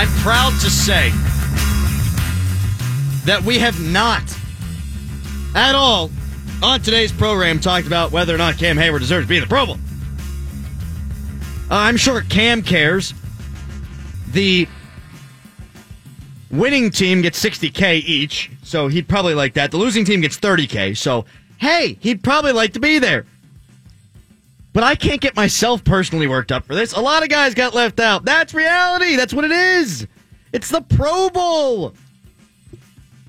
I'm proud to say that we have not at all on today's program talked about whether or not Cam Hayward deserves to be in the Pro Bowl. Uh, I'm sure Cam cares. The winning team gets 60K each, so he'd probably like that. The losing team gets 30K, so hey, he'd probably like to be there. But I can't get myself personally worked up for this. A lot of guys got left out. That's reality. That's what it is. It's the Pro Bowl.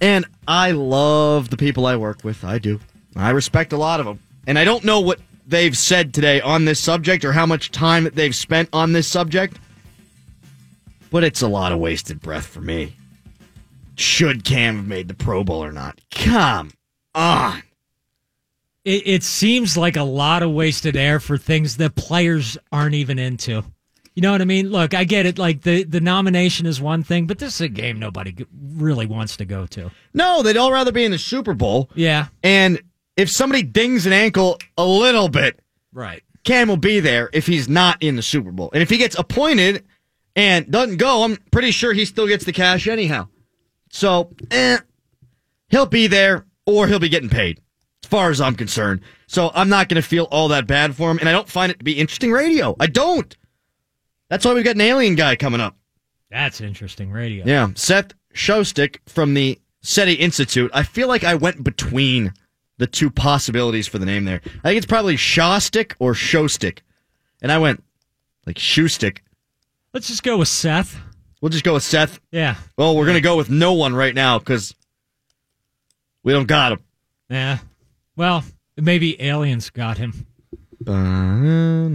And I love the people I work with. I do. I respect a lot of them. And I don't know what they've said today on this subject or how much time they've spent on this subject. But it's a lot of wasted breath for me. Should Cam have made the Pro Bowl or not? Come on. It, it seems like a lot of wasted air for things that players aren't even into. You know what I mean? Look, I get it. Like the, the nomination is one thing, but this is a game nobody really wants to go to. No, they'd all rather be in the Super Bowl. Yeah, And if somebody dings an ankle a little bit, right. Cam will be there if he's not in the Super Bowl. And if he gets appointed and doesn't go, I'm pretty sure he still gets the cash anyhow. So, eh, he'll be there or he'll be getting paid, far as I'm concerned. So I'm not going to feel all that bad for him. And I don't find it to be interesting radio. I don't. That's why we've got an alien guy coming up. That's interesting radio. Yeah, Seth Shostak from the SETI Institute. I feel like I went between the two possibilities for the name there. I think it's probably Shostak or Shostak. And I went like Shoestick. Let's just go with Seth. We'll just go with Seth. Yeah. Well, we're going to go with no one right now because we don't got him. Yeah. Well, maybe aliens got him. Uh,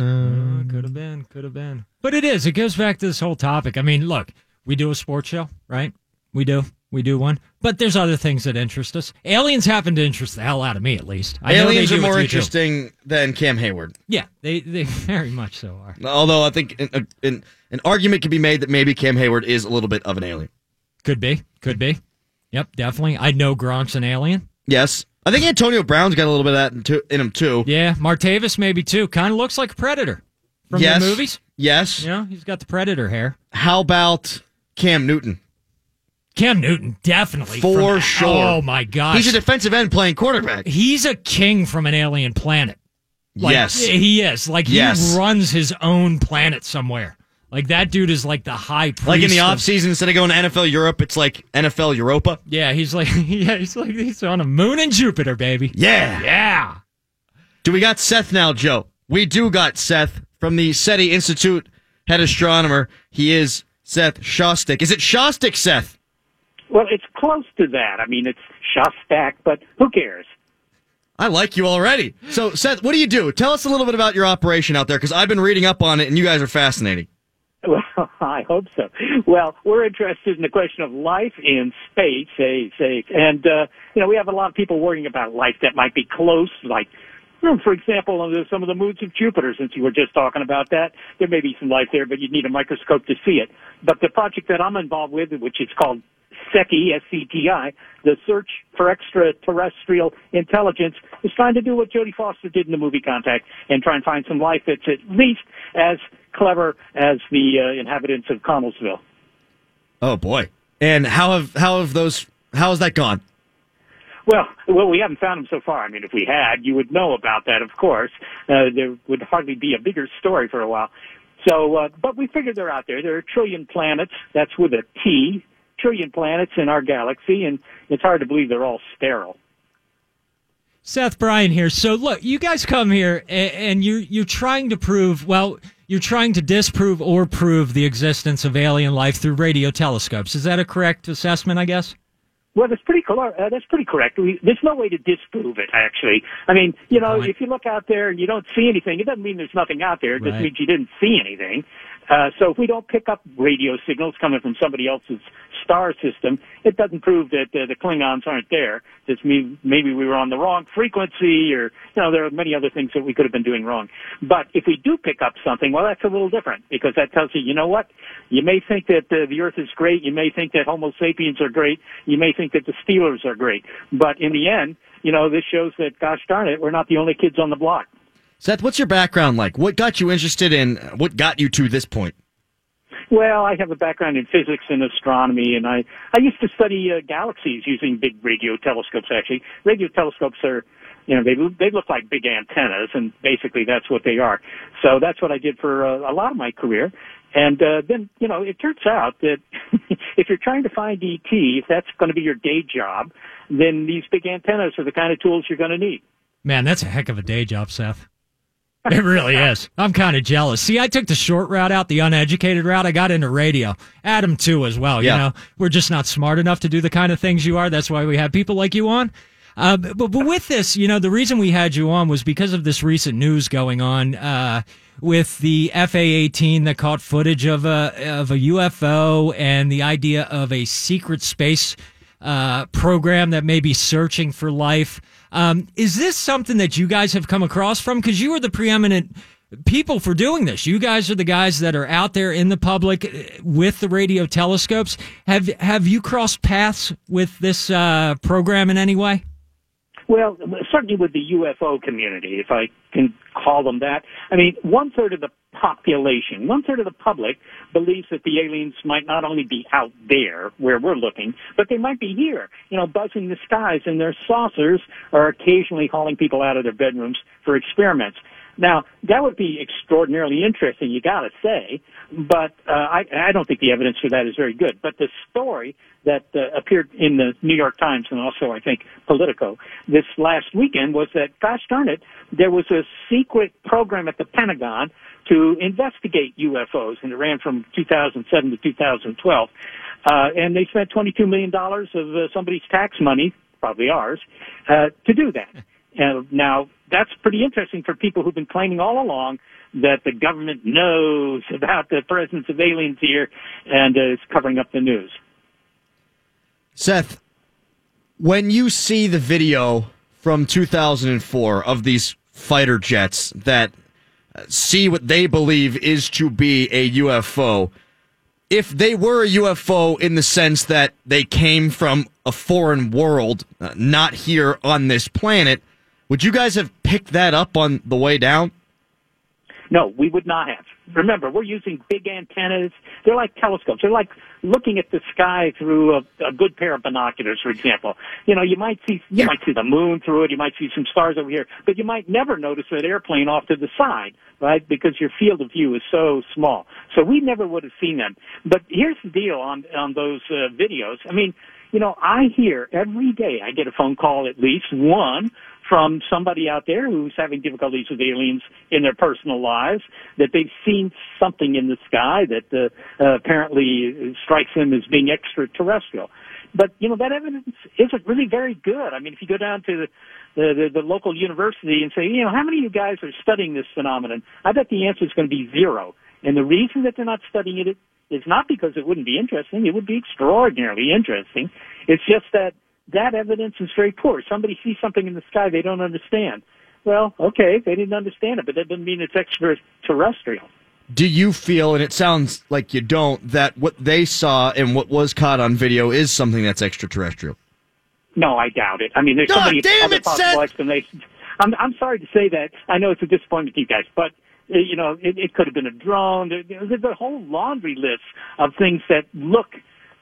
could have been, could have been. But it is. It goes back to this whole topic. I mean, look, we do a sports show, right? We do. We do one. But there's other things that interest us. Aliens happen to interest the hell out of me, at least. I Aliens are more you, too. interesting than Cam Hayward. Yeah, they, they very much so are. Although I think an, an, an argument could be made that maybe Cam Hayward is a little bit of an alien. Could be. Could be. Yep, definitely. I know Gronk's an alien. Yes. I think Antonio Brown's got a little bit of that in, him too. Yeah, Martavis maybe too. Kind of looks like a predator from yes. the movies. Yes. You know, he's got the predator hair. How about Cam Newton? Cam Newton, definitely. For from- sure. Oh, my gosh. He's a defensive end playing quarterback. He's a king from an alien planet. Like, yes. He is. Like, Yes. he runs his own planet somewhere. Like, that dude is like the high priest. Like in the of- off season, instead of going to NFL Europe, it's like NFL Europa. Yeah, he's like, yeah, he's like, he's on a moon and Jupiter, baby. Yeah. Yeah. Do we got Seth now, Joe? We do got Seth from the SETI Institute, head astronomer. He is Seth Shostak. Is it Shostak, Seth? Well, it's close to that. I mean, it's Shostak, but who cares? I like you already. So, Seth, what do you do? Tell us a little bit about your operation out there, because I've been reading up on it, and you guys are fascinating. Well, I hope so. Well, we're interested in the question of life in space, say, say, and uh, you know, we have a lot of people worrying about life that might be close, like. For example, some of the moons of Jupiter, since you were just talking about that, there may be some life there, but you'd need a microscope to see it. But the project that I'm involved with, which is called SETI, S-E-T-I, the Search for Extraterrestrial Intelligence, is trying to do what Jodie Foster did in the movie Contact and try and find some life that's at least as clever as the uh, inhabitants of Connellsville. Oh boy! And how have how have those how has that gone? Well, well, we haven't found them so far. I mean, if we had, you would know about that, of course. Uh, there would hardly be a bigger story for a while. So, uh, but we figured they're out there. There are a trillion planets. That's with a T. Trillion planets in our galaxy, and it's hard to believe they're all sterile. Seth Bryan here. So look, you guys come here and, and you're you're trying to prove well, you're trying to disprove or prove the existence of alien life through radio telescopes. Is that a correct assessment? I guess. Well, that's pretty cor- uh, that's pretty correct. We, there's no way to disprove it, actually. I mean, you know, if you look out there and you don't see anything, it doesn't mean there's nothing out there. It just Right. means you didn't see anything. Uh, so if we don't pick up radio signals coming from somebody else's star system, it doesn't prove that uh, the Klingons aren't there. Just mean maybe we were on the wrong frequency, or you know, there are many other things that we could have been doing wrong. But if we do pick up something, well, that's a little different because that tells you, you know what? You may think that uh, the Earth is great. You may think that Homo sapiens are great. You may think that the Steelers are great. But in the end, you know, this shows that, gosh darn it, we're not the only kids on the block. Seth, what's your background like? What got you interested in? What got you to this point? Well, I have a background in physics and astronomy, and I I used to study uh, galaxies using big radio telescopes. Actually, radio telescopes are, you know, they they look like big antennas, and basically that's what they are. So that's what I did for uh, a lot of my career. And uh, then, you know, it turns out that if you're trying to find ET, if that's going to be your day job, then these big antennas are the kind of tools you're going to need. Man, that's a heck of a day job, Seth. It really is. I'm kind of jealous. See, I took the short route out, the uneducated route. I got into radio. Adam too, as well. Yeah. You know, we're just not smart enough to do the kind of things you are. That's why we have people like you on. Uh, but, but with this, you know, the reason we had you on was because of this recent news going on uh, with the FA-18 that caught footage of a of a UFO and the idea of a secret space uh, program that may be searching for life. Um, is this something that you guys have come across from? Because you are the preeminent people for doing this. You guys are the guys that are out there in the public uh, with the radio telescopes. Have have you crossed paths with this uh, program in any way? Well, certainly with the UFO community, if I can call them that. I mean, one third of the population, one third of the public believes that the aliens might not only be out there where we're looking, but they might be here, you know, buzzing the skies and their saucers are occasionally hauling people out of their bedrooms for experiments. Now, that would be extraordinarily interesting, you gotta say, but uh, I, I don't think the evidence for that is very good. But the story that uh, appeared in the New York Times and also, I think, Politico this last weekend was that, gosh darn it, there was a secret program at the Pentagon to investigate UFOs, and it ran from 2007 to 2012. Uh, and they spent $22 million of uh, somebody's tax money, probably ours, uh, to do that. And now, that's pretty interesting for people who've been claiming all along that the government knows about the presence of aliens here and uh, is covering up the news. Seth, when you see the video from 2004 of these fighter jets that see what they believe is to be a UFO, if they were a UFO in the sense that they came from a foreign world, uh, not here on this planet, would you guys have picked that up on the way down? No, we would not have. Remember, we're using big antennas. They're like telescopes. They're like looking at the sky through a, a good pair of binoculars, for example. You know, you might see you might see the moon through it. You might see some stars over here, but you might never notice that airplane off to the side, right? Because your field of view is so small. So we never would have seen them. But here's the deal on on those uh, videos. I mean, you know, I hear every day. I get a phone call at least one from somebody out there who's having difficulties with aliens in their personal lives, that they've seen something in the sky that uh, uh, apparently strikes them as being extraterrestrial. But, you know, that evidence isn't really very good. I mean, if you go down to the, the, the, the local university and say, you know, how many of you guys are studying this phenomenon? I bet the answer is going to be zero. And the reason that they're not studying it is not because it wouldn't be interesting. It would be extraordinarily interesting. It's just that that evidence is very poor. Somebody sees something in the sky they don't understand. Well, okay, they didn't understand it, but that doesn't mean it's extraterrestrial. Do you feel, and it sounds like you don't, that what they saw and what was caught on video is something that's extraterrestrial? No, I doubt it. I mean, there's so many other it, possible Seth! explanations. I'm, I'm sorry to say that. I know it's a disappointment to you guys, but uh, you know, it, it could have been a drone. There's a whole laundry list of things that look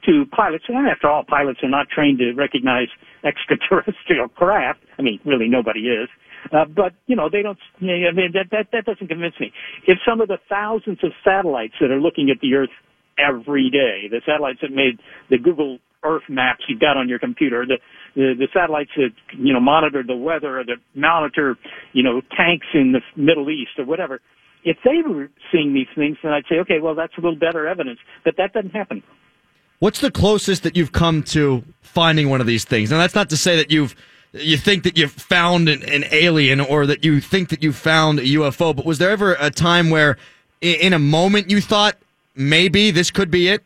to pilots, and after all, pilots are not trained to recognize extraterrestrial craft. I mean, really, nobody is. Uh, but you know, they don't. I mean, that that that doesn't convince me. If some of the thousands of satellites that are looking at the Earth every day, the satellites that made the Google Earth maps you've got on your computer, the the, the satellites that you know monitor the weather or that monitor you know tanks in the Middle East or whatever. If they were seeing these things, then I'd say, okay, well, that's a little better evidence. But that doesn't happen. What's the closest that you've come to finding one of these things? Now, that's not to say that you've you think that you've found an, an alien or that you think that you found a UFO, but was there ever a time where, in a moment, you thought maybe this could be it?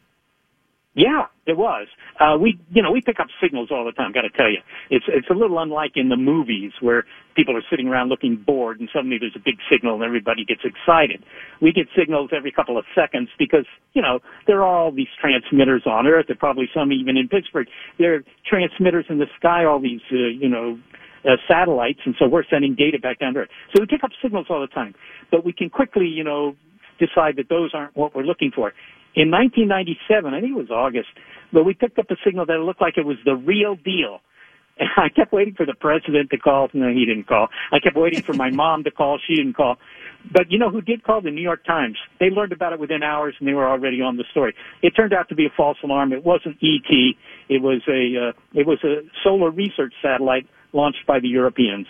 Yeah, it was. Uh, we, you know, we pick up signals all the time. Got to tell you, it's it's a little unlike in the movies where people are sitting around looking bored, and suddenly there's a big signal and everybody gets excited. We get signals every couple of seconds because you know there are all these transmitters on Earth. There are probably some even in Pittsburgh. There are transmitters in the sky. All these, uh, you know, uh, satellites, and so we're sending data back down to Earth. So we pick up signals all the time, but we can quickly, you know, decide that those aren't what we're looking for. In 1997, I think it was August, but we picked up a signal that looked like it was the real deal. And I kept waiting for the president to call. No, he didn't call. I kept waiting for my mom to call. She didn't call. But you know who did call? The New York Times. They learned about it within hours and they were already on the story. It turned out to be a false alarm. It wasn't ET. It was a, uh, it was a solar research satellite launched by the Europeans.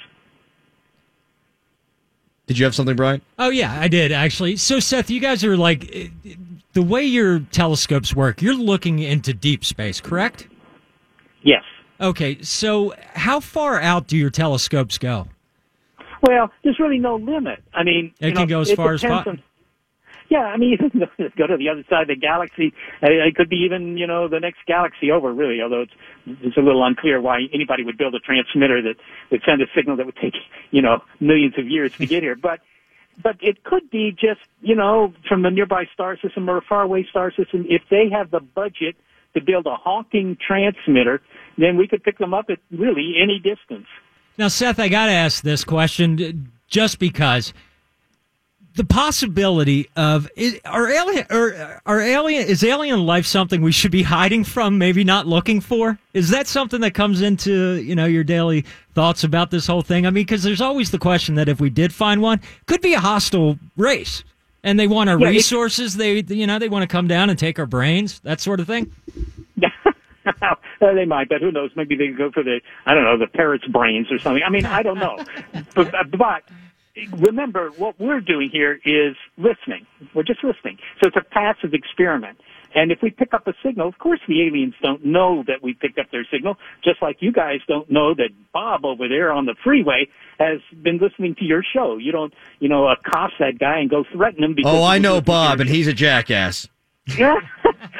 Did you have something, Brian? Oh yeah, I did actually. So Seth, you guys are like eh, the way your telescopes work. You're looking into deep space, correct? Yes. Okay, so how far out do your telescopes go? Well, there's really no limit. I mean, it you can know, go as far as depends po- on- Yeah, I mean, you can go to the other side of the galaxy. Uh, It could be even, you know, the next galaxy over, really. Although it's it's a little unclear why anybody would build a transmitter that would send a signal that would take, you know, millions of years to get here. But but it could be just, you know, from the nearby star system or a faraway star system. If they have the budget to build a honking transmitter, then we could pick them up at really any distance. Now, Seth, I got to ask this question just because the possibility of is, are alien or are alien is alien life something we should be hiding from, maybe not looking for? Is that something that comes into you know your daily thoughts about this whole thing? I mean, because there's always the question that if we did find one, could be a hostile race, and they want our Yeah, resources. They you know they want to come down and take our brains, that sort of thing. Uh, they might, but who knows? Maybe they could go for the, I don't know, the parrot's brains or something. I mean, I don't know. but, but remember, what we're doing here is listening. We're just listening. So it's a passive experiment. And if we pick up a signal, of course the aliens don't know that we picked up their signal, just like you guys don't know that Bob over there on the freeway has been listening to your show. You don't, you know, accost that guy and go threaten him because Oh, I know Bob, and he's a jackass. yeah.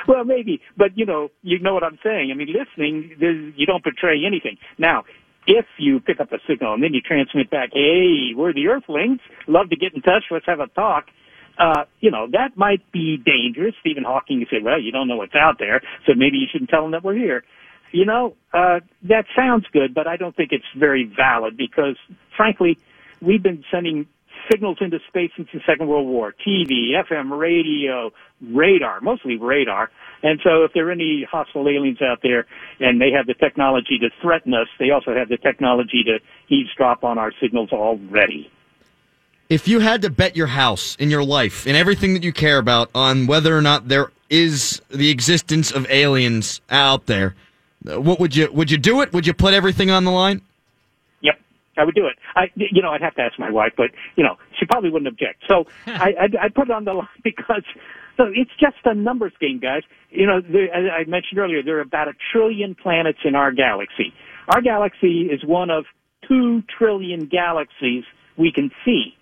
well, maybe, but you know, you know what I'm saying. I mean, listening, you don't betray anything. Now, if you pick up a signal and then you transmit back, "Hey, we're the Earthlings. Love to get in touch. Let's have a talk." Uh, you know, that might be dangerous. Stephen Hawking said, "Well, you don't know what's out there, so maybe you shouldn't tell them that we're here." You know, uh, that sounds good, but I don't think it's very valid because, frankly, we've been sending signals into space since the Second World War. TV, FM, radio, radar, mostly radar. And so if there are any hostile aliens out there and they have the technology to threaten us, they also have the technology to eavesdrop on our signals already. If you had to bet your house in your life and everything that you care about on whether or not there is the existence of aliens out there, uh, what would you would you do it? Would you put everything on the line? I would do it. I, you know, I'd have to ask my wife, but you know, she probably wouldn't object. So I, I, I put it on the line because so it's just a numbers game, guys. You know, there, as I mentioned earlier, there are about a trillion planets in our galaxy. Our galaxy is one of two trillion galaxies we can see.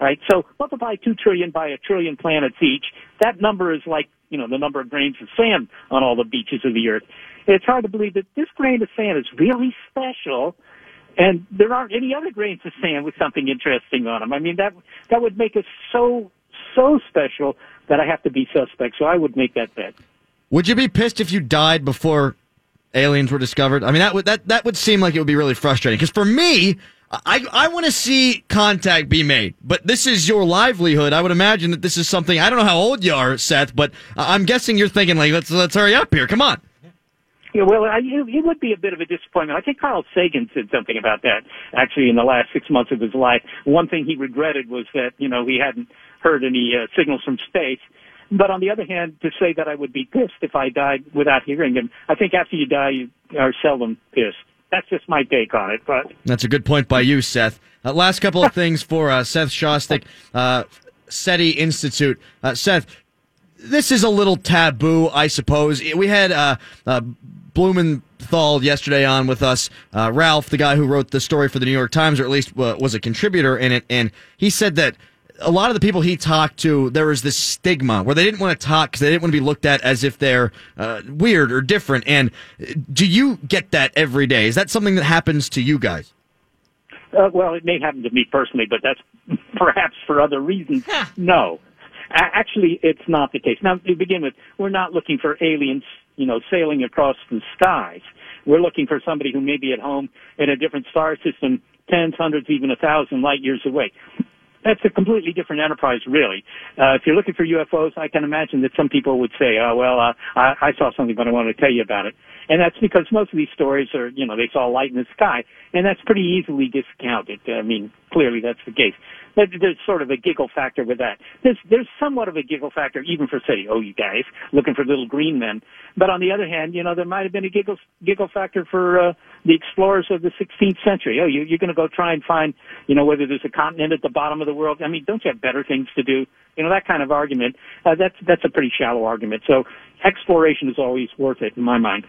Right, so multiply two trillion by a trillion planets each. That number is like you know the number of grains of sand on all the beaches of the earth. It's hard to believe that this grain of sand is really special and there aren't any other grains of sand with something interesting on them. I mean, that that would make us so so special that I have to be suspect. So I would make that bet. Would you be pissed if you died before aliens were discovered? I mean, that would that that would seem like it would be really frustrating. Because for me, I I want to see contact be made, but this is your livelihood. I would imagine that this is something. I don't know how old you are, Seth, but I'm guessing you're thinking like, let's let's hurry up here. Come on. Yeah, well, I, it, would be a bit of a disappointment. I think Carl Sagan said something about that actually in the last six months of his life. One thing he regretted was that you know he hadn't heard any uh, signals from space. But on the other hand, to say that I would be pissed if I died without hearing them, I think after you die, you are seldom pissed. That's just my take on it. But That's a good point by you, Seth. Uh, last couple of things for uh, Seth Shostak, uh, SETI Institute. Uh, Seth, this is a little taboo, I suppose. We had uh, uh, Blumenthal yesterday on with us, uh, Ralph, the guy who wrote the story for the New York Times, or at least uh, was a contributor in it, and he said that a lot of the people he talked to, there was this stigma where they didn't want to talk because they didn't want to be looked at as if they're uh, weird or different. And uh, do you get that every day? Is that something that happens to you guys? Uh, well, it may happen to me personally, but that's perhaps for other reasons. no. Actually, it's not the case. Now, to begin with, we're not looking for aliens, you know, sailing across the skies. We're looking for somebody who may be at home in a different star system, tens, hundreds, even a thousand light years away. that's a completely different enterprise, really. Uh, if you're looking for UFOs, I can imagine that some people would say, "Oh, well, uh, I, I saw something, but I want to tell you about it." And that's because most of these stories are, you know, they saw light in the sky, and that's pretty easily discounted. I mean, clearly that's the case. There's sort of a giggle factor with that. There's there's somewhat of a giggle factor even for say, oh, you guys looking for little green men. But on the other hand, you know, there might have been a giggle giggle factor for uh, the explorers of the 16th century. Oh, you, you're going to go try and find, you know, whether there's a continent at the bottom of the world. I mean, don't you have better things to do? You know, that kind of argument. Uh, that's that's a pretty shallow argument. So exploration is always worth it in my mind.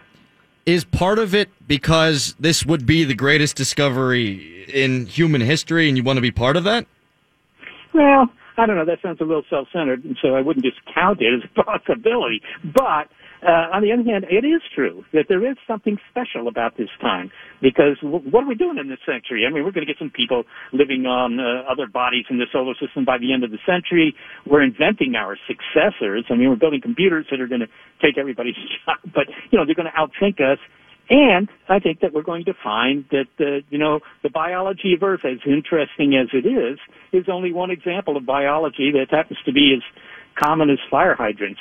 Is part of it because this would be the greatest discovery in human history, and you want to be part of that? Well, I don't know. That sounds a little self-centered, and so I wouldn't discount it as a possibility. But uh, on the other hand, it is true that there is something special about this time because w- what are we doing in this century? I mean, we're going to get some people living on uh, other bodies in the solar system by the end of the century. We're inventing our successors. I mean, we're building computers that are going to take everybody's job, but you know, they're going to outthink us. And I think that we're going to find that, uh, you know, the biology of Earth, as interesting as it is, is only one example of biology that happens to be as common as fire hydrants.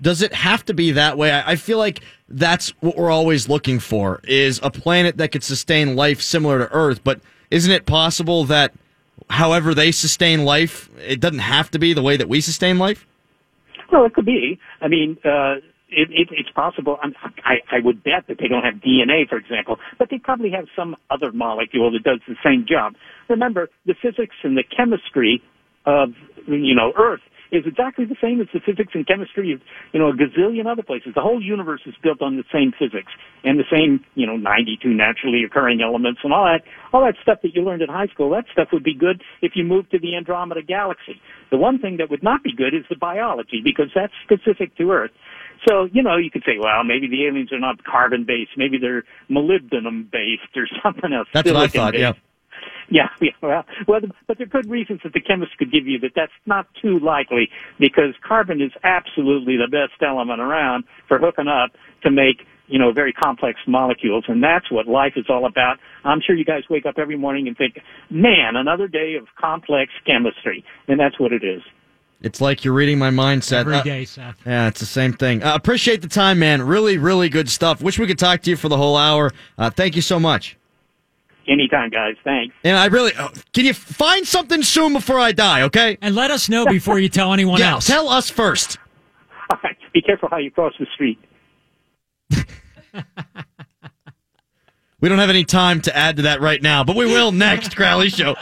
Does it have to be that way? I feel like that's what we're always looking for is a planet that could sustain life similar to Earth. But isn't it possible that however they sustain life, it doesn't have to be the way that we sustain life? Well, it could be. I mean, uh, it, it, it's possible. I, I would bet that they don't have DNA, for example, but they probably have some other molecule that does the same job. Remember, the physics and the chemistry of you know Earth is exactly the same as the physics and chemistry of, you know, a gazillion other places. The whole universe is built on the same physics and the same, you know, 92 naturally occurring elements and all that, all that stuff that you learned in high school. That stuff would be good if you moved to the Andromeda galaxy. The one thing that would not be good is the biology because that's specific to Earth. So, you know, you could say, well, maybe the aliens are not carbon based. Maybe they're molybdenum based or something else. That's what I thought, based. yeah. Yeah, yeah, well, well, but there are good reasons that the chemists could give you that that's not too likely because carbon is absolutely the best element around for hooking up to make, you know, very complex molecules, and that's what life is all about. I'm sure you guys wake up every morning and think, man, another day of complex chemistry, and that's what it is. It's like you're reading my mindset. Every Uh, Seth. yeah, it's the same thing. Uh, appreciate the time, man. Really, really good stuff. Wish we could talk to you for the whole hour. Uh, thank you so much. Anytime, guys. Thanks. And I really, uh, can you find something soon before I die, okay? And let us know before you tell anyone Yeah, else. tell us first. All right. Be careful how you cross the street. We don't have any time to add to that right now, but we will next, Crowley Show.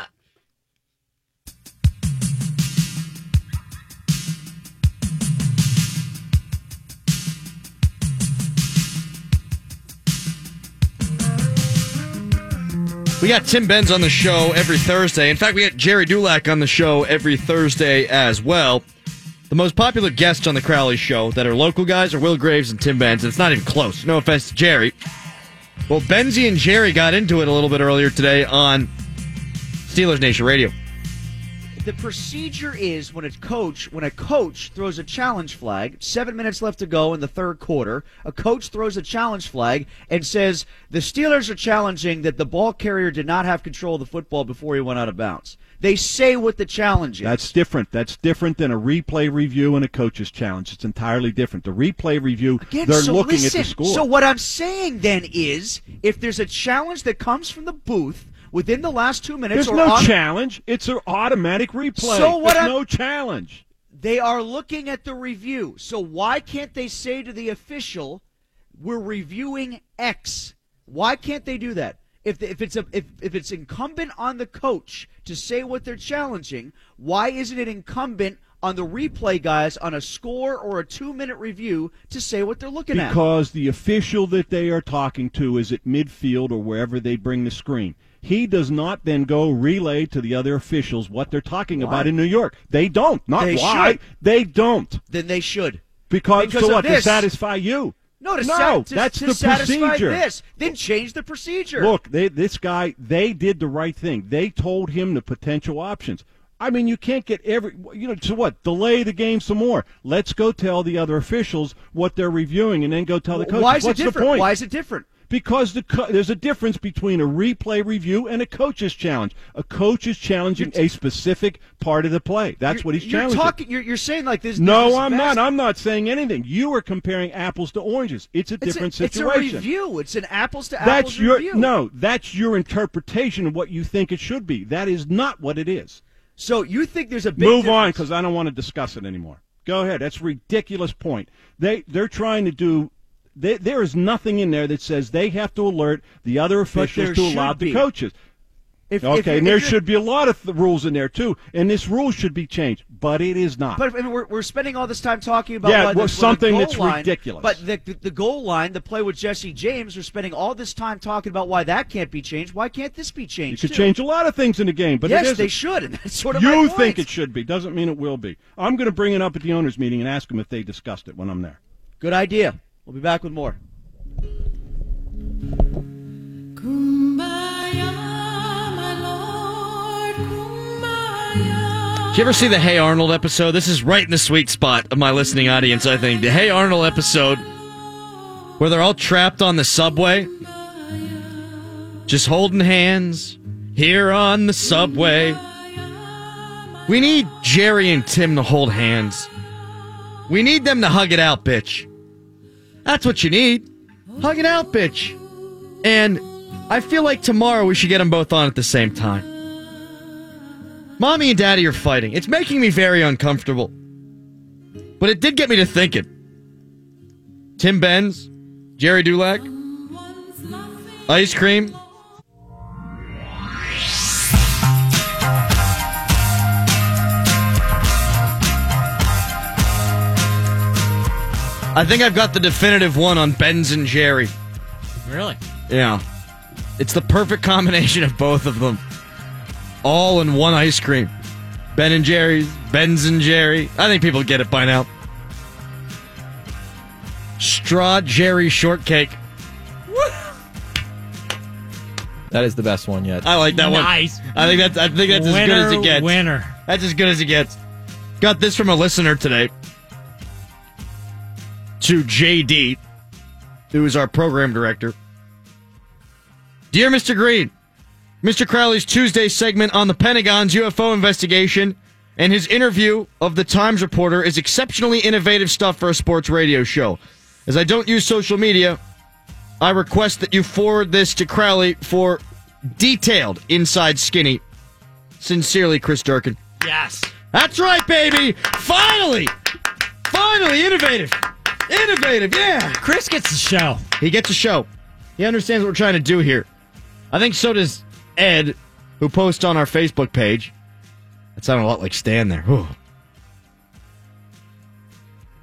We got Tim Benz on the show every Thursday. In fact, we got Gerry Dulac on the show every Thursday as well. The most popular guests on the Crowley Show that are local guys are Will Graves and Tim Benz. It's not even close. No offense to Jerry. Well, Benzie and Jerry got into it a little bit earlier today on Steelers Nation Radio. The procedure is when a coach when a coach throws a challenge flag seven minutes left to go in the third quarter a coach throws a challenge flag and says the steelers are challenging that the ball carrier did not have control of the football before he went out of bounds they say what the challenge is That's different. That's different than a replay review and a coach's challenge. It's entirely different. The replay review, Again, they're so looking listen, at the score. So what I'm saying then is, if there's a challenge that comes from the booth within the last two minutes, There's or no on, challenge. It's an automatic replay. So what There's I'm- no challenge. They are looking at the review. So why can't they say to the official, "We're reviewing X"? Why can't they do that? If, the, if it's a, if, if it's incumbent on the coach to say what they're challenging, why isn't it incumbent on the replay guys on a score or a two minute review to say what they're looking at? Because the official that they are talking to is at midfield or wherever they bring the screen. He does not then go relay to the other officials what they're talking Why? about in New York. They don't. Not They why. should. They don't. Then they should. Because, Because so what? To satisfy you. No, to, No, to, that's to the satisfy procedure. this. Then change the procedure. Look, they, this guy, they did the right thing. They told him the potential options. I mean, you can't get every, you know, to what? Delay the game some more. Let's go tell the other officials what they're reviewing and then go tell the coach. Why is What's it different? Why is it different? Because the co- there's a difference between a replay review and a coach's challenge. A coach is challenging a specific part of the play. That's what he's you're challenging. Talking, you're, you're saying like this. no, this I'm vast- not. I'm not saying anything. You are comparing apples to oranges. It's a It's different a, it's a situation. review. It's an apples to That's apples your review. no. That's your interpretation of what you think it should be. That is not what it is. So you think there's a big Move on because I don't want to discuss it anymore. Go ahead. That's a ridiculous point. They they're trying to do. They, there is nothing in there that says they have to alert the other officials to allow be. the coaches. If, if Okay, you're- and there if should be a lot of th- rules in there too, and this rule should be changed, but it is not. But I mean, we're, we're spending all this time talking about Yeah, why the, well, the something goal that's line- ridiculous. But the, the the goal line, the play with Jesse James, we're spending all this time talking about why that can't be changed. Why can't this be you changed? could too? change a lot of things in the game, but it yes, they should, and that's sort of You think it should be. Doesn't mean it will be. I'm going to bring it up at the owners' meeting and ask them if they discussed it when I'm there. Good idea. We'll be back with more. Kumbaya, my Lord, kumbaya. Did you ever see the Hey Arnold episode? This is right in the sweet spot of my listening audience, I think. The Hey Arnold episode where they're all trapped on the subway, just holding hands here on the subway. We need Jerry and Tim to hold hands. We need them to hug it out, bitch. That's what you need. Hug it out, bitch. And I feel like tomorrow we should get them both on at the same time. Mommy and Daddy are fighting. It's making me very uncomfortable. But it did get me to thinking. Tim Benz, Gerry Dulac, ice cream. I think I've got the definitive one on Ben's and Jerry. Really? Yeah. It's the perfect combination of both of them. All in one ice cream. Ben and Jerry's, Ben's and Jerry. I think people get it by now. Straw Jerry shortcake. That is the best one yet. I like that Nice. one. I think that's I think that's as good as it gets. Winner. That's as good as it gets. Got this from a listener today. To JD, who is our program director. Dear Mr. Green, Mr. Crowley's Tuesday segment on the Pentagon's UFO investigation and his interview of the Times reporter is exceptionally innovative stuff for a sports radio show. As I don't use social media, I request that you forward this to Crowley for detailed inside skinny. Sincerely, Chris Durkin. Yes. That's right, baby. Finally, finally, innovative, innovative. Yeah, Chris gets a show. he gets a show. He understands what we're trying to do here. I think so does Ed, who posts on our Facebook page. That sounded a lot like Stan there. Whew.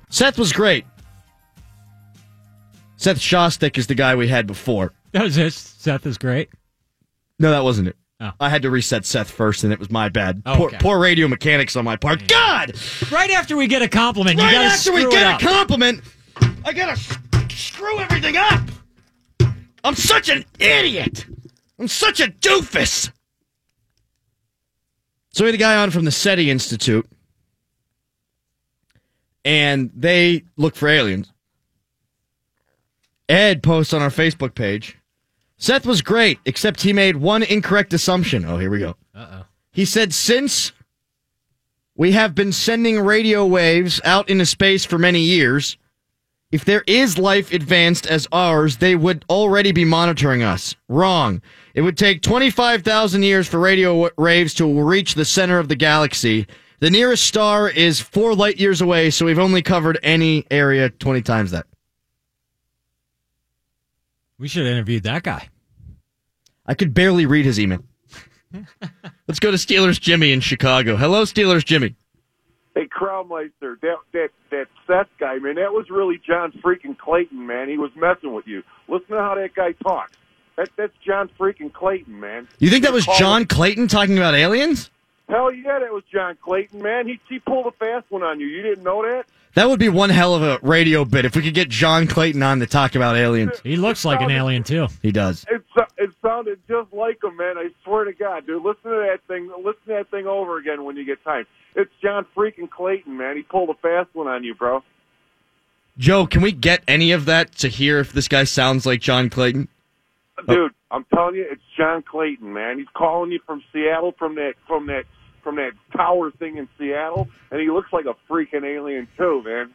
Seth was great. Seth Shostak is the guy we had before. That was it. Seth is great. No, that wasn't it. Oh. I had to reset Seth first, and it was my bad. Oh, poor, okay. poor radio mechanics on my part. God! Right after we get a compliment, you right gotta after we get a compliment, I gotta s- screw everything up. I'm such an idiot. I'm such a doofus. So we had a guy on from the SETI Institute, and they look for aliens. Ed posts on our Facebook page. Seth was great, except he made one incorrect assumption. Oh, here we go. Uh-oh. He said, since we have been sending radio waves out into space for many years, if there is life advanced as ours, they would already be monitoring us. Wrong. It would take 25,000 years for radio waves to reach the center of the galaxy. The nearest star is four light years away, so we've only covered any area 20 times that. We should have interviewed that guy. I could barely read his email. Let's go to Steelers Jimmy in Chicago. Hello, Steelers Jimmy. Hey, Crowmeister, that that that Seth guy, man, that was really John freaking Clayton, man. He was messing with you. Listen to how that guy talks. That that's John freaking Clayton, man. You think that was John Clayton talking about aliens? Hell yeah, that was John Clayton, man. He he pulled a fast one on you. You didn't know that? That would be one hell of a radio bit if we could get John Clayton on to talk about aliens. He looks like an alien too. He does. It sounded just like him, man. I swear to God, dude. Listen to that thing. Listen to that thing over again when you get time. It's John freaking Clayton, man. He pulled a fast one on you, bro. Joe, can we get any of that to hear if this guy sounds like John Clayton? dude, I'm telling you, it's John Clayton, man. He's calling you from Seattle, from that, from that, from that tower thing in Seattle, and he looks like a freaking alien too, man.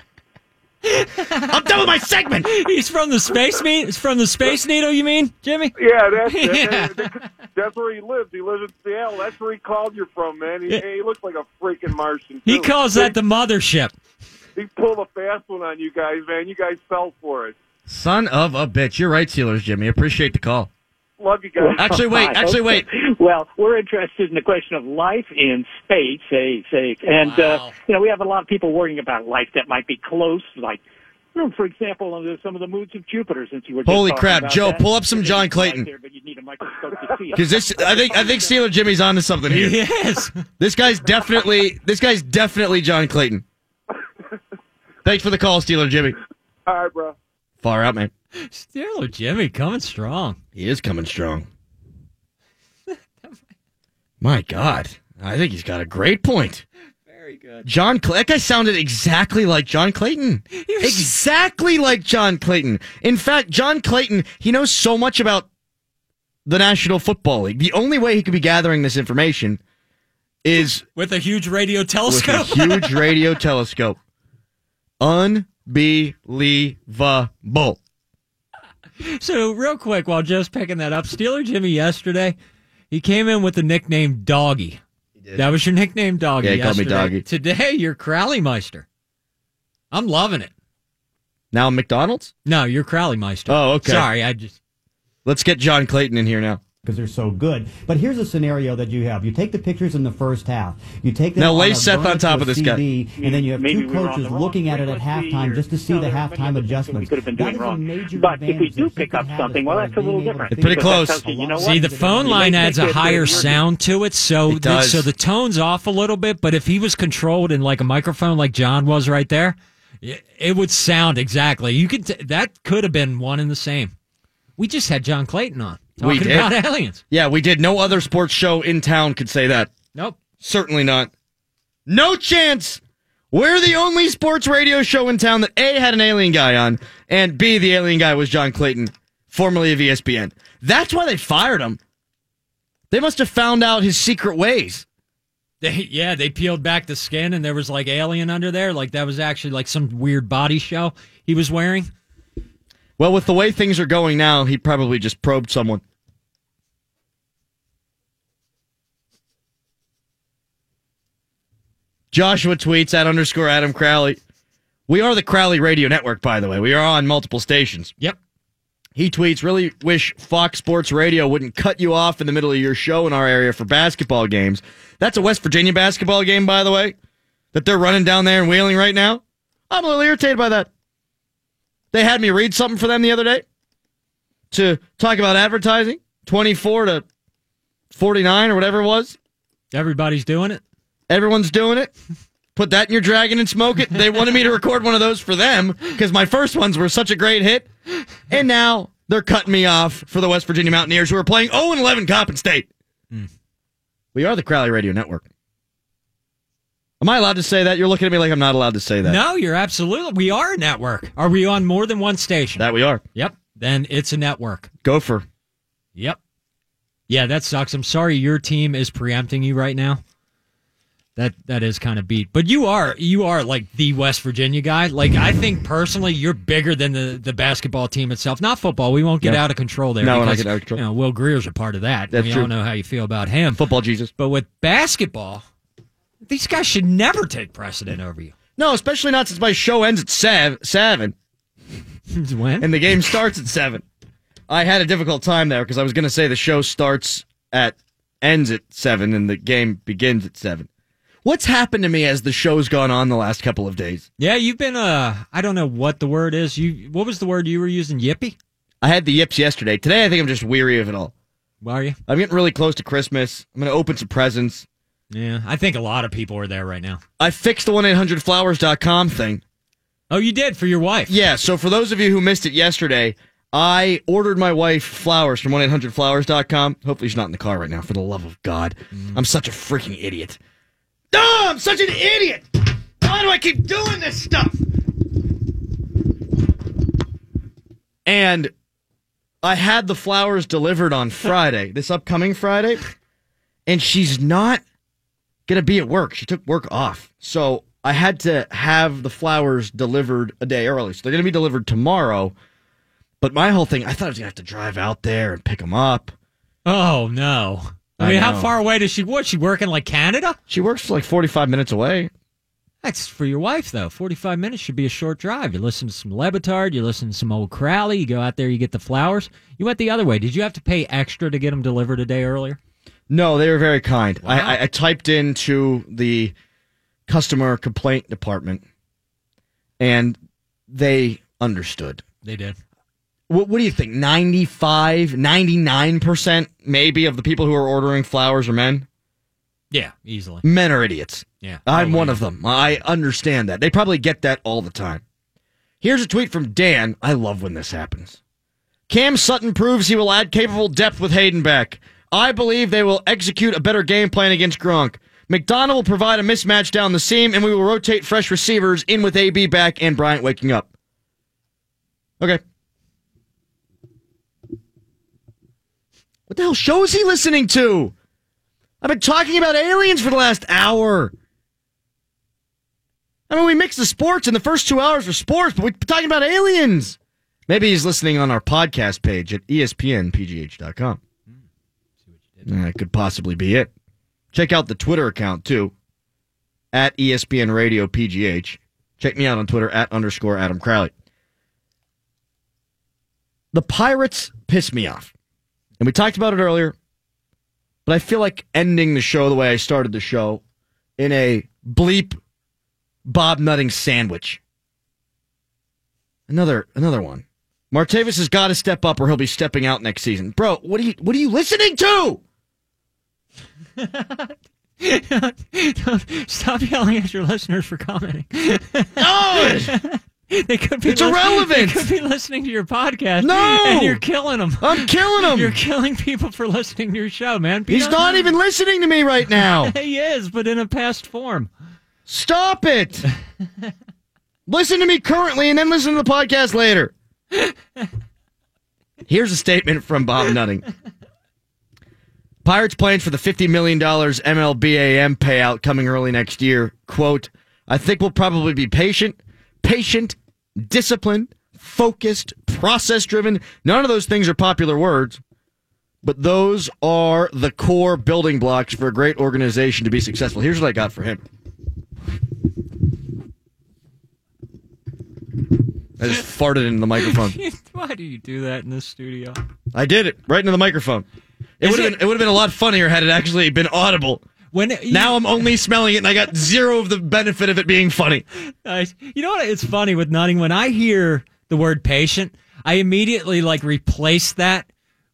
I'm done with my segment. He's from the space meet. It's from the Space Needle. You mean, Jimmy? Yeah, that's Yeah. that, that's where he lives. He lives in Seattle. That's where he called you from, man. He, he looks like a freaking Martian. He too. calls that the mothership. He pulled a fast one on you guys, man. You guys fell for it. Son of a bitch. You're right, Steelers, Jimmy. Appreciate the call. Love you guys. Actually, wait. I Actually, wait. Well, we're interested in the question of life in space, say, say, and uh, you know, we have a lot of people worrying about life that might be close, like. For example, on some of the moons of Jupiter, since you were Holy talking crap, about Joe, that. pull up some John Clayton. But you need a microscope to see it. Because this, I think, I think Steeler Jimmy's onto something here. Yes. This guy's definitely, this guy's definitely John Clayton. Thanks for the call, Steeler Jimmy. All right, bro. Far out, man. Steeler Jimmy coming strong. He is coming strong. My God, I think he's got a great point. Very good. John, Cl- that guy sounded exactly like John Clayton. Exactly like John Clayton. In fact, John Clayton, he knows so much about the National Football League. The only way he could be gathering this information is With a huge radio with a telescope. huge radio telescope. Unbelievable. So, real quick, while Joe's picking that up, Steeler Jimmy yesterday, he came in with the nickname Doggy. That was your nickname, Doggy. Yeah, he called me. Doggy. Today, you're Crowley Meister. I'm loving it. Now McDonald's? No, you're Crowley Meister. Oh, okay. Sorry, I just. Let's get John Clayton in here now. Because they're so good. But here's a scenario that you have: you take the pictures in the first half, you take them Now lay Seth on top of a this guy. And then you have Maybe two we coaches the looking at it at halftime or- just to see No, the there are many halftime adjustments. We could have been doing is a wrong. major But if we do you pick up something, well, that's a little being able to different. think Pretty close. You, you know? See, the phone line adds a think that, higher sound to it, so It does. so the tone's off a little bit. But if he was controlled in like a microphone, like John was right there, it, it would sound exactly. You could t- that could have been one and the same. We just had John Clayton on Oh, we did. about aliens. Yeah, we did. No other sports show in town could say that. Nope. Certainly not. No chance. We're the only sports radio show in town that A had an alien guy on, and B the alien guy was John Clayton, formerly of ESPN. That's why they fired him. They must have found out his secret ways. They, yeah, they peeled back the skin and there was like alien under there. Like that was actually like some weird body shell he was wearing. Well, with the way things are going now, he probably just probed someone. Joshua tweets at underscore Adam Crowley. We are the Crowley Radio Network, by the way. We are on multiple stations. Yep. He tweets, really wish Fox Sports Radio wouldn't cut you off in the middle of your show in our area for basketball games. That's a West Virginia basketball game, by the way, that they're running down there and Wheeling right now. I'm a little irritated by that. They had me read something for them the other day to talk about advertising 24 to 49 or whatever it was. Everybody's doing it. Everyone's doing it. Put that in your dragon and smoke it. They wanted me to record one of those for them because my first ones were such a great hit. And now they're cutting me off for the West Virginia Mountaineers who are playing 0 and 11 Coppin State. Hmm. We are the Crowley Radio Network. Am I allowed to say that? You're looking at me like I'm not allowed to say that. No, you're absolutely. We are a network. Are we on more than one station? That we are. Yep. Then it's a network. Gopher. Yep. Yeah, that sucks. I'm sorry your team is preempting you right now. That that is kind of beat. But you are you are like the West Virginia guy. Like I think personally you're bigger than the, the basketball team itself. Not football. We won't get No. out of control there. No, because, getting out of control. You know, Will Grier's a part of that. That's we true. all know how you feel about him. Football Jesus. But with basketball, these guys should never take precedent over you. No, especially not since my show ends at sev- 7 when? and the game starts at 7. I had a difficult time there because I was going to say the show starts at ends at 7 and the game begins at 7. What's happened to me as the show's gone on the last couple of days? Yeah, you've been uh I don't know what the word is. You what was the word you were using? Yippy? I had the yips yesterday. Today I think I'm just weary of it all. Why are you? I'm getting really close to Christmas. I'm going to open some presents. Yeah, I think a lot of people are there right now. I fixed the 1-800-Flowers.com thing. Oh, you did for your wife. Yeah, so for those of you who missed it yesterday, I ordered my wife flowers from 1-800-Flowers.com. Hopefully she's not in the car right now, for the love of God. I'm such a freaking idiot. Oh, I'm such an idiot! Why do I keep doing this stuff? And I had the flowers delivered on Friday, this upcoming Friday, and she's not gonna be at work. She took work off, so I had to have the flowers delivered a day early. So they're gonna be delivered tomorrow. But my whole thing, I thought I was gonna have to drive out there and pick them up. Oh no! I, I mean, how far away does she? work? She working like Canada? She works like forty-five minutes away. That's for your wife, though. 45 minutes should be a short drive. You listen to some Le Batard, you listen to some old Crowley, you go out there, you get the flowers. You went the other way. Did you have to pay extra to get them delivered a day earlier? No, they were very kind. I, I, I typed into the customer complaint department, and they understood. They did. What, what do you think? 95, 99% maybe of the people who are ordering flowers are men? Yeah, easily. Men are idiots. Yeah. I'm one of them. I understand that. They probably get that all the time. Here's a tweet from Dan. I love when this happens. Cam Sutton proves he will add capable depth with Haden back. I believe they will execute a better game plan against Gronk. McDonald will provide a mismatch down the seam, and we will rotate fresh receivers in with AB back and Bryant waking up. Okay. What the hell show is he listening to? I've been talking about aliens for the last hour. I mean, we mix the sports, and the first two hours were sports, but we're talking about aliens. Maybe he's listening on our podcast page at espnpgh.com. Hmm, that could possibly be it. Check out the Twitter account, too, at ESPN Radio PGH. Check me out on Twitter at underscore Adam Crowley. The Pirates piss me off. And we talked about it earlier, but I feel like ending the show the way I started the show in a bleep Bob Nutting sandwich. Another another one. Martavis has got to step up or he'll be stepping out next season. Bro, what are you what are you listening to? Stop yelling at your listeners for commenting. No! they could be It's irrelevant. They could be listening to your podcast. No! and you're killing them. I'm killing them. You're killing people for listening to your show, man. Be He's honest. not even listening to me right now. he is, but in a past form. Stop it. listen to me currently and then listen to the podcast later. Here's a statement from Bob Nutting. Pirates playing for the $50 million MLBAM payout coming early next year. Quote, I think we'll probably be patient, patient, disciplined, focused, process driven. None of those things are popular words, but those are the core building blocks for a great organization to be successful. Here's what I got for him. I just farted into the microphone. Why do you do that in this studio? I did it right into the microphone. It would have been it would have been a lot funnier had it actually been audible. When it- Now I'm only smelling it, and I got zero of the benefit of it being funny. Nice. You know what? It's funny with Nutting. When I hear the word patient, I immediately like replace that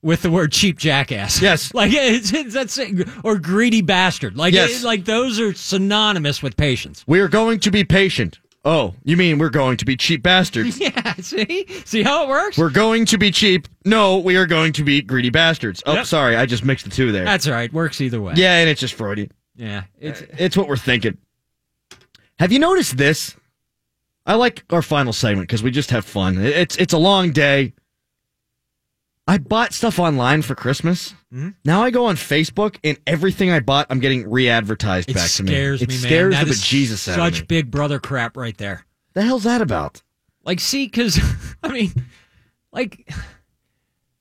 with the word cheap jackass. Yes. Like it's, it's that's it. or greedy bastard. Like Yes. it- like those are synonymous with patience. We are going to be patient. Oh, you mean we're going to be cheap bastards? Yeah. See, see how it works. We're going to be cheap. No, we are going to be greedy bastards. Oh, Yep. sorry, I just mixed the two there. That's all right. Works either way. yeah, and it's just Freudian. Yeah. It's uh, It's what we're thinking. Have you noticed this? I like our final segment because we just have fun. It's it's a long day. I bought stuff online for Christmas. Mm-hmm. Now I go on Facebook and everything I bought, I'm getting re-advertised it back to me. It scares It me, man. scares That the is bejesus out of Such me. big brother crap right there. The hell's that about? Like, see, because I mean, like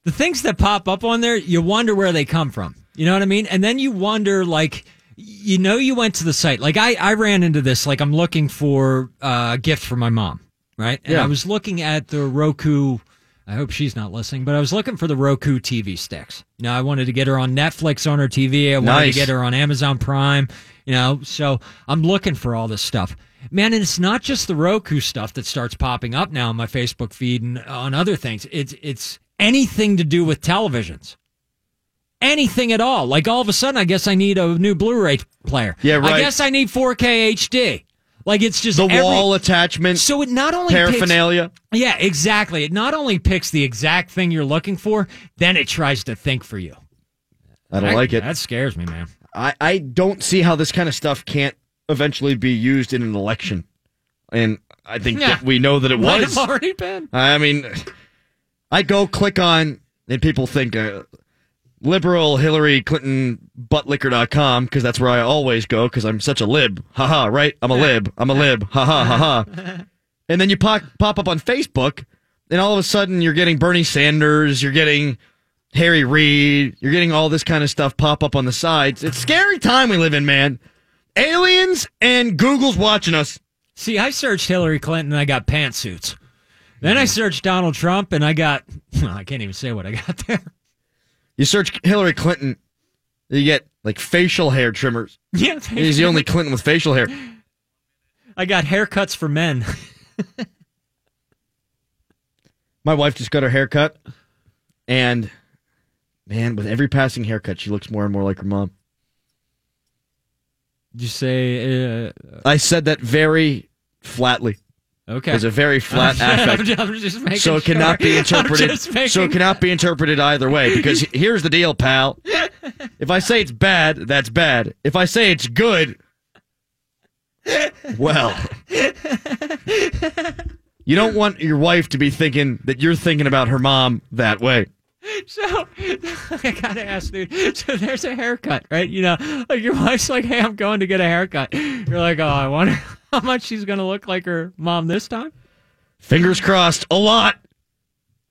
the things that pop up on there, you wonder where they come from. You know what I mean? And then you wonder, like, you know, you went to the site. Like, I I ran into this. Like, I'm looking for uh, a gift for my mom, right? And Yeah. I was looking at the Roku. I hope she's not listening, but I was looking for the Roku TV sticks. You know, I wanted to get her on Netflix on her TV. I wanted Nice. to get her on Amazon Prime. You know, so I'm looking for all this stuff. Man, and it's not just the Roku stuff that starts popping up now on my Facebook feed and on other things. It's it's anything to do with televisions. Anything at all. Like all of a sudden I guess I need a new Blu-ray player. Yeah, right. I guess I need 4K HD. Like it's just The every- wall attachment, So it not only picks- paraphernalia. yeah, exactly. It not only picks the exact thing you're looking for, then it tries to think for you. I don't That- like it. That scares me, man. I, I don't see how this kind of stuff can't eventually be used in an election. And I think Yeah. that we know that it Might was. already been. I mean, I go click on and people think uh, liberal Hillary Clinton buttlicker.com because that's where I always go because I'm such a lib. Haha, right? I'm a lib. I'm a lib. Haha, haha. And then you pop, pop up on Facebook, and all of a sudden you're getting Bernie Sanders, you're getting Harry Reid, you're getting all this kind of stuff pop up on the sides. It's scary time we live in, man. Aliens and Google's watching us. See, I searched Hillary Clinton and I got pantsuits. Then I mm-hmm. searched Donald Trump and I got, I can't even say what I got there. You search Hillary Clinton, you get like facial hair trimmers. Yeah, He's the only Clinton with facial hair. I got haircuts for men. My wife just got her hair cut, and man, with every passing haircut, she looks more and more like her mom. Did you say, uh, I said that very flatly. Okay. There's a very flat affect. I'm just making so it cannot sure. be interpreted. making- So it cannot be interpreted either way. Because here's the deal, pal. If I say it's bad, that's bad. If I say it's good, well, you don't want your wife to be thinking that you're thinking about her mom that way. So I gotta ask, dude. So there's a haircut, right? You know, like your wife's like, "Hey, I'm going to get a haircut." You're like, "Oh, I wonder how much she's gonna look like her mom this time." Fingers crossed, a lot.